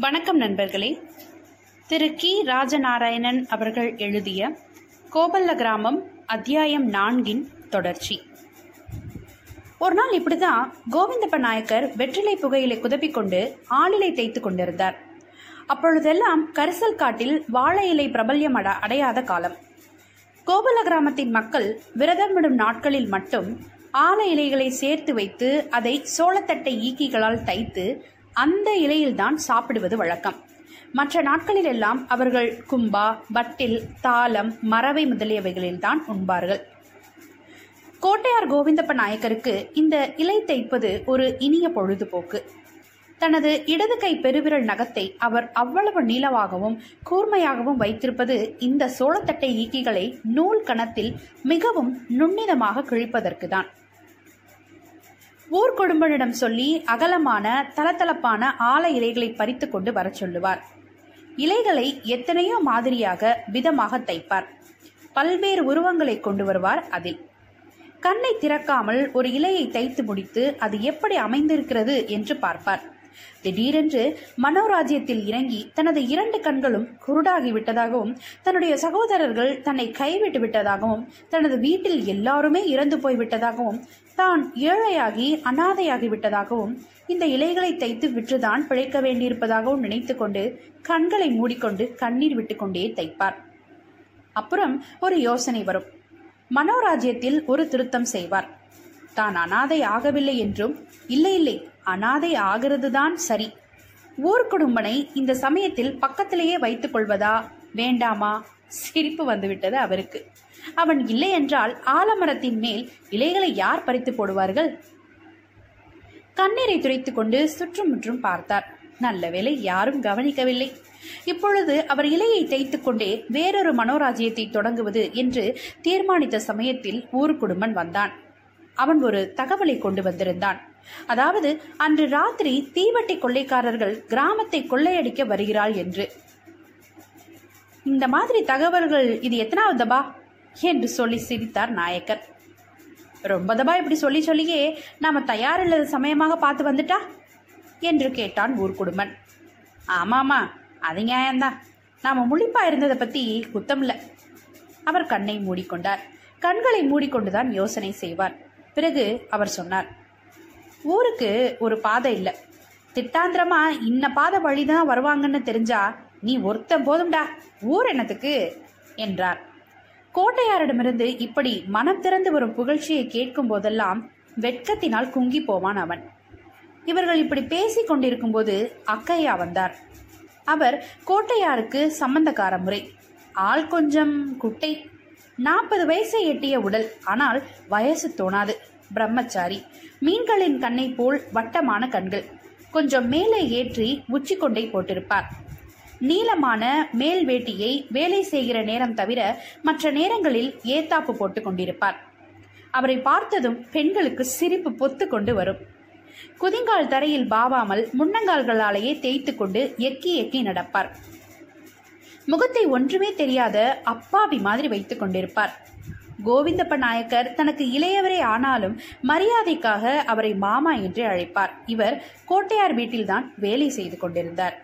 வணக்கம் நண்பர்களே. திரு கி. ராஜநாராயணன் அவர்கள் எழுதிய கோபல்ல கிராமம் அத்தியாயம் நான்கின் தொடர்ச்சி. ஒரு நாள் இப்படிதான் கோவிந்தப்ப நாயக்கர் வெற்றிலை புகையிலை குதப்பிக்கொண்டு ஆளிலை தேய்த்து கொண்டிருந்தார். அப்பொழுதெல்லாம் கரிசல் காட்டில் வாழை இலை பிரபல்யம் அட அடையாத காலம். கோபல கிராமத்தின் மக்கள் விரதம் விடும் நாட்களில் மட்டும் ஆல இலைகளை சேர்த்து வைத்து அதை சோளத்தட்டை ஈக்கிகளால் தைத்து அந்த இலையில்தான் சாப்பிடுவது வழக்கம். மற்ற நாட்களிலெல்லாம் அவர்கள் கும்பா வட்டில் தாளம் மரவை முதலியவைகளில்தான் உண்பார்கள். கோட்டையார் கோவிந்தப்ப நாயக்கருக்கு இந்த இலை தைப்பது ஒரு இனிய பொழுதுபோக்கு. தனது இடது கை பெருவிரல் நகத்தை அவர் அவ்வளவு நீளமாகவும் கூர்மையாகவும் வைத்திருப்பது இந்த சோளத்தட்டை ஈக்கிகளை நூல் கணத்தில் மிகவும் நுண்ணிதமாக கிழிப்பதற்குதான். தான் கொடும்பனிடம் சொல்லி அகலமான தளதளப்பான ஆல இலைகளை பறித்து கொண்டு வரச் சொல்லுவார். இலைகளை எத்தனையோ மாதிரியாக விதமாக தைப்பார். பல்வேறு உருவங்களை கொண்டு வருவார் அதில். கண்ணை திறக்காமல் ஒரு இலையை தைத்து முடித்து அது எப்படி அமைந்திருக்கிறது என்று பார்ப்பார். திடீரென்று மனோராஜ்யத்தில் இறங்கி தனது இரண்டு கண்களும் குருடாகி விட்டதாகவும் தன்னுடைய சகோதரர்கள் தன்னை கைவிட்டு விட்டதாகவும் தனது வீட்டில் எல்லாருமே இறந்து போய் விட்டதாகவும் தான் ஏழையாகி அனாதையாகி விட்டதாகவும் இந்த இலைகளை தைத்து விற்றுதான் பிழைக்க வேண்டியிருப்பதாகவும் நினைத்து கொண்டு கண்களை மூடிக்கொண்டு கண்ணீர் விட்டுக்கொண்டே தைப்பார். அப்புறம் ஒரு யோசனை வரும். மனோராஜ்யத்தில் ஒரு திருத்தம் செய்வார். தான் அனாதை ஆகவில்லை என்றும் இல்லை இல்லை அனாதை ஆகிறதுதான் சரி. ஊர்க்குடும்பனை இந்த சமயத்தில் பக்கத்திலேயே வைத்துக் கொள்வதா? வேண்டாமா? சிரிப்பு வந்துவிட்டது அவருக்கு. அவன் இல்லை என்றால் ஆலமரத்தின் மேல் இலைகளை யார் பறித்து போடுவார்கள்? கண்ணீரை துடைத்துக் கொண்டு சுற்றுமுற்றும் பார்த்தார். நல்ல வேளை யாரும் கவனிக்கவில்லை. இப்பொழுது அவர் இலையை தைத்துக் கொண்டே வேறொரு மனோராஜ்யத்தை தொடங்குவது என்று தீர்மானித்த சமயத்தில் ஊர்க்குடும்பன் வந்தான். அவன் ஒரு தகவலை கொண்டு வந்திருந்தான். அதாவது அன்று ராத்திரி தீவட்டி கொள்ளைக்காரர்கள் கிராமத்தை கொள்ளையடிக்க வருகிறாள் என்று. இந்த மாதிரி தகவல்கள் இது எத்தனாவது தபா என்று சொல்லி சிரித்தார் நாயக்கர். ரொம்ப தபா இப்படி சொல்லி சொல்லியே நாம தயாரில்லாத சமயமாக பார்த்து வந்துட்டா? என்று கேட்டான் ஊர்க்குடும்பன் ஆமாமா அது நியாயம்தான். நாம முழிப்பா இருந்ததை பத்தி குத்தம் அவர் கண்ணை மூடிக்கொண்டார். கண்களை மூடிக்கொண்டுதான் யோசனை செய்வார். பிறகு அவர் சொன்னார் ஊருக்கு ஒரு பாதை இல்லை. திட்டாந்திரமா இன்ன பாதை வழிதான் வருவாங்கன்னு தெரிஞ்சா நீ ஒருத்தன் போதும்டா. ஊர் என்னத்துக்கு? என்றார். கோட்டையாரிடமிருந்து இப்படி மனம் திறந்து வரும் புகழ்ச்சியை கேட்கும் போதெல்லாம் வெட்கத்தினால் குங்கி போவான் அவன். இவர்கள் இப்படி பேசிக் கொண்டிருக்கும் போது அக்கையா வந்தார். அவர் கோட்டையாருக்கு சம்பந்தக்கார முறை. ஆள் கொஞ்சம் குட்டை. நாற்பது வயசை எட்டிய உடல். ஆனால் வயசு தோணாது. பிரம்மச்சாரி. மீன்களின் கண்ணை போல் வட்டமான கண்கள். கொஞ்சம் மேலே ஏற்றி உச்சி கொண்டை போட்டிருப்பார். நீளமான மேல் வேட்டியை வேலை செய்கிற நேரம் தவிர மற்ற நேரங்களில் ஏத்தாப்பு போட்டு கொண்டிருப்பார். அவரை பார்த்ததும் பெண்களுக்கு சிரிப்பு பொத்து கொண்டு வரும். குதிங்கால் தரையில் பாவாமல் முன்னங்கால்களாலேயே தேய்த்து கொண்டு எக்கி எக்கி நடப்பார். முகத்தை ஒன்றுமே தெரியாத அப்பாவி மாதிரி வைத்துக் கொண்டிருப்பார். கோவிந்தப்ப நாயக்கர் தனக்கு இளையவரே ஆனாலும் மரியாதைக்காக அவரை மாமா என்று அழைப்பார். இவர் கோட்டையார் வீட்டில்தான் வேலை செய்து கொண்டிருந்தார்.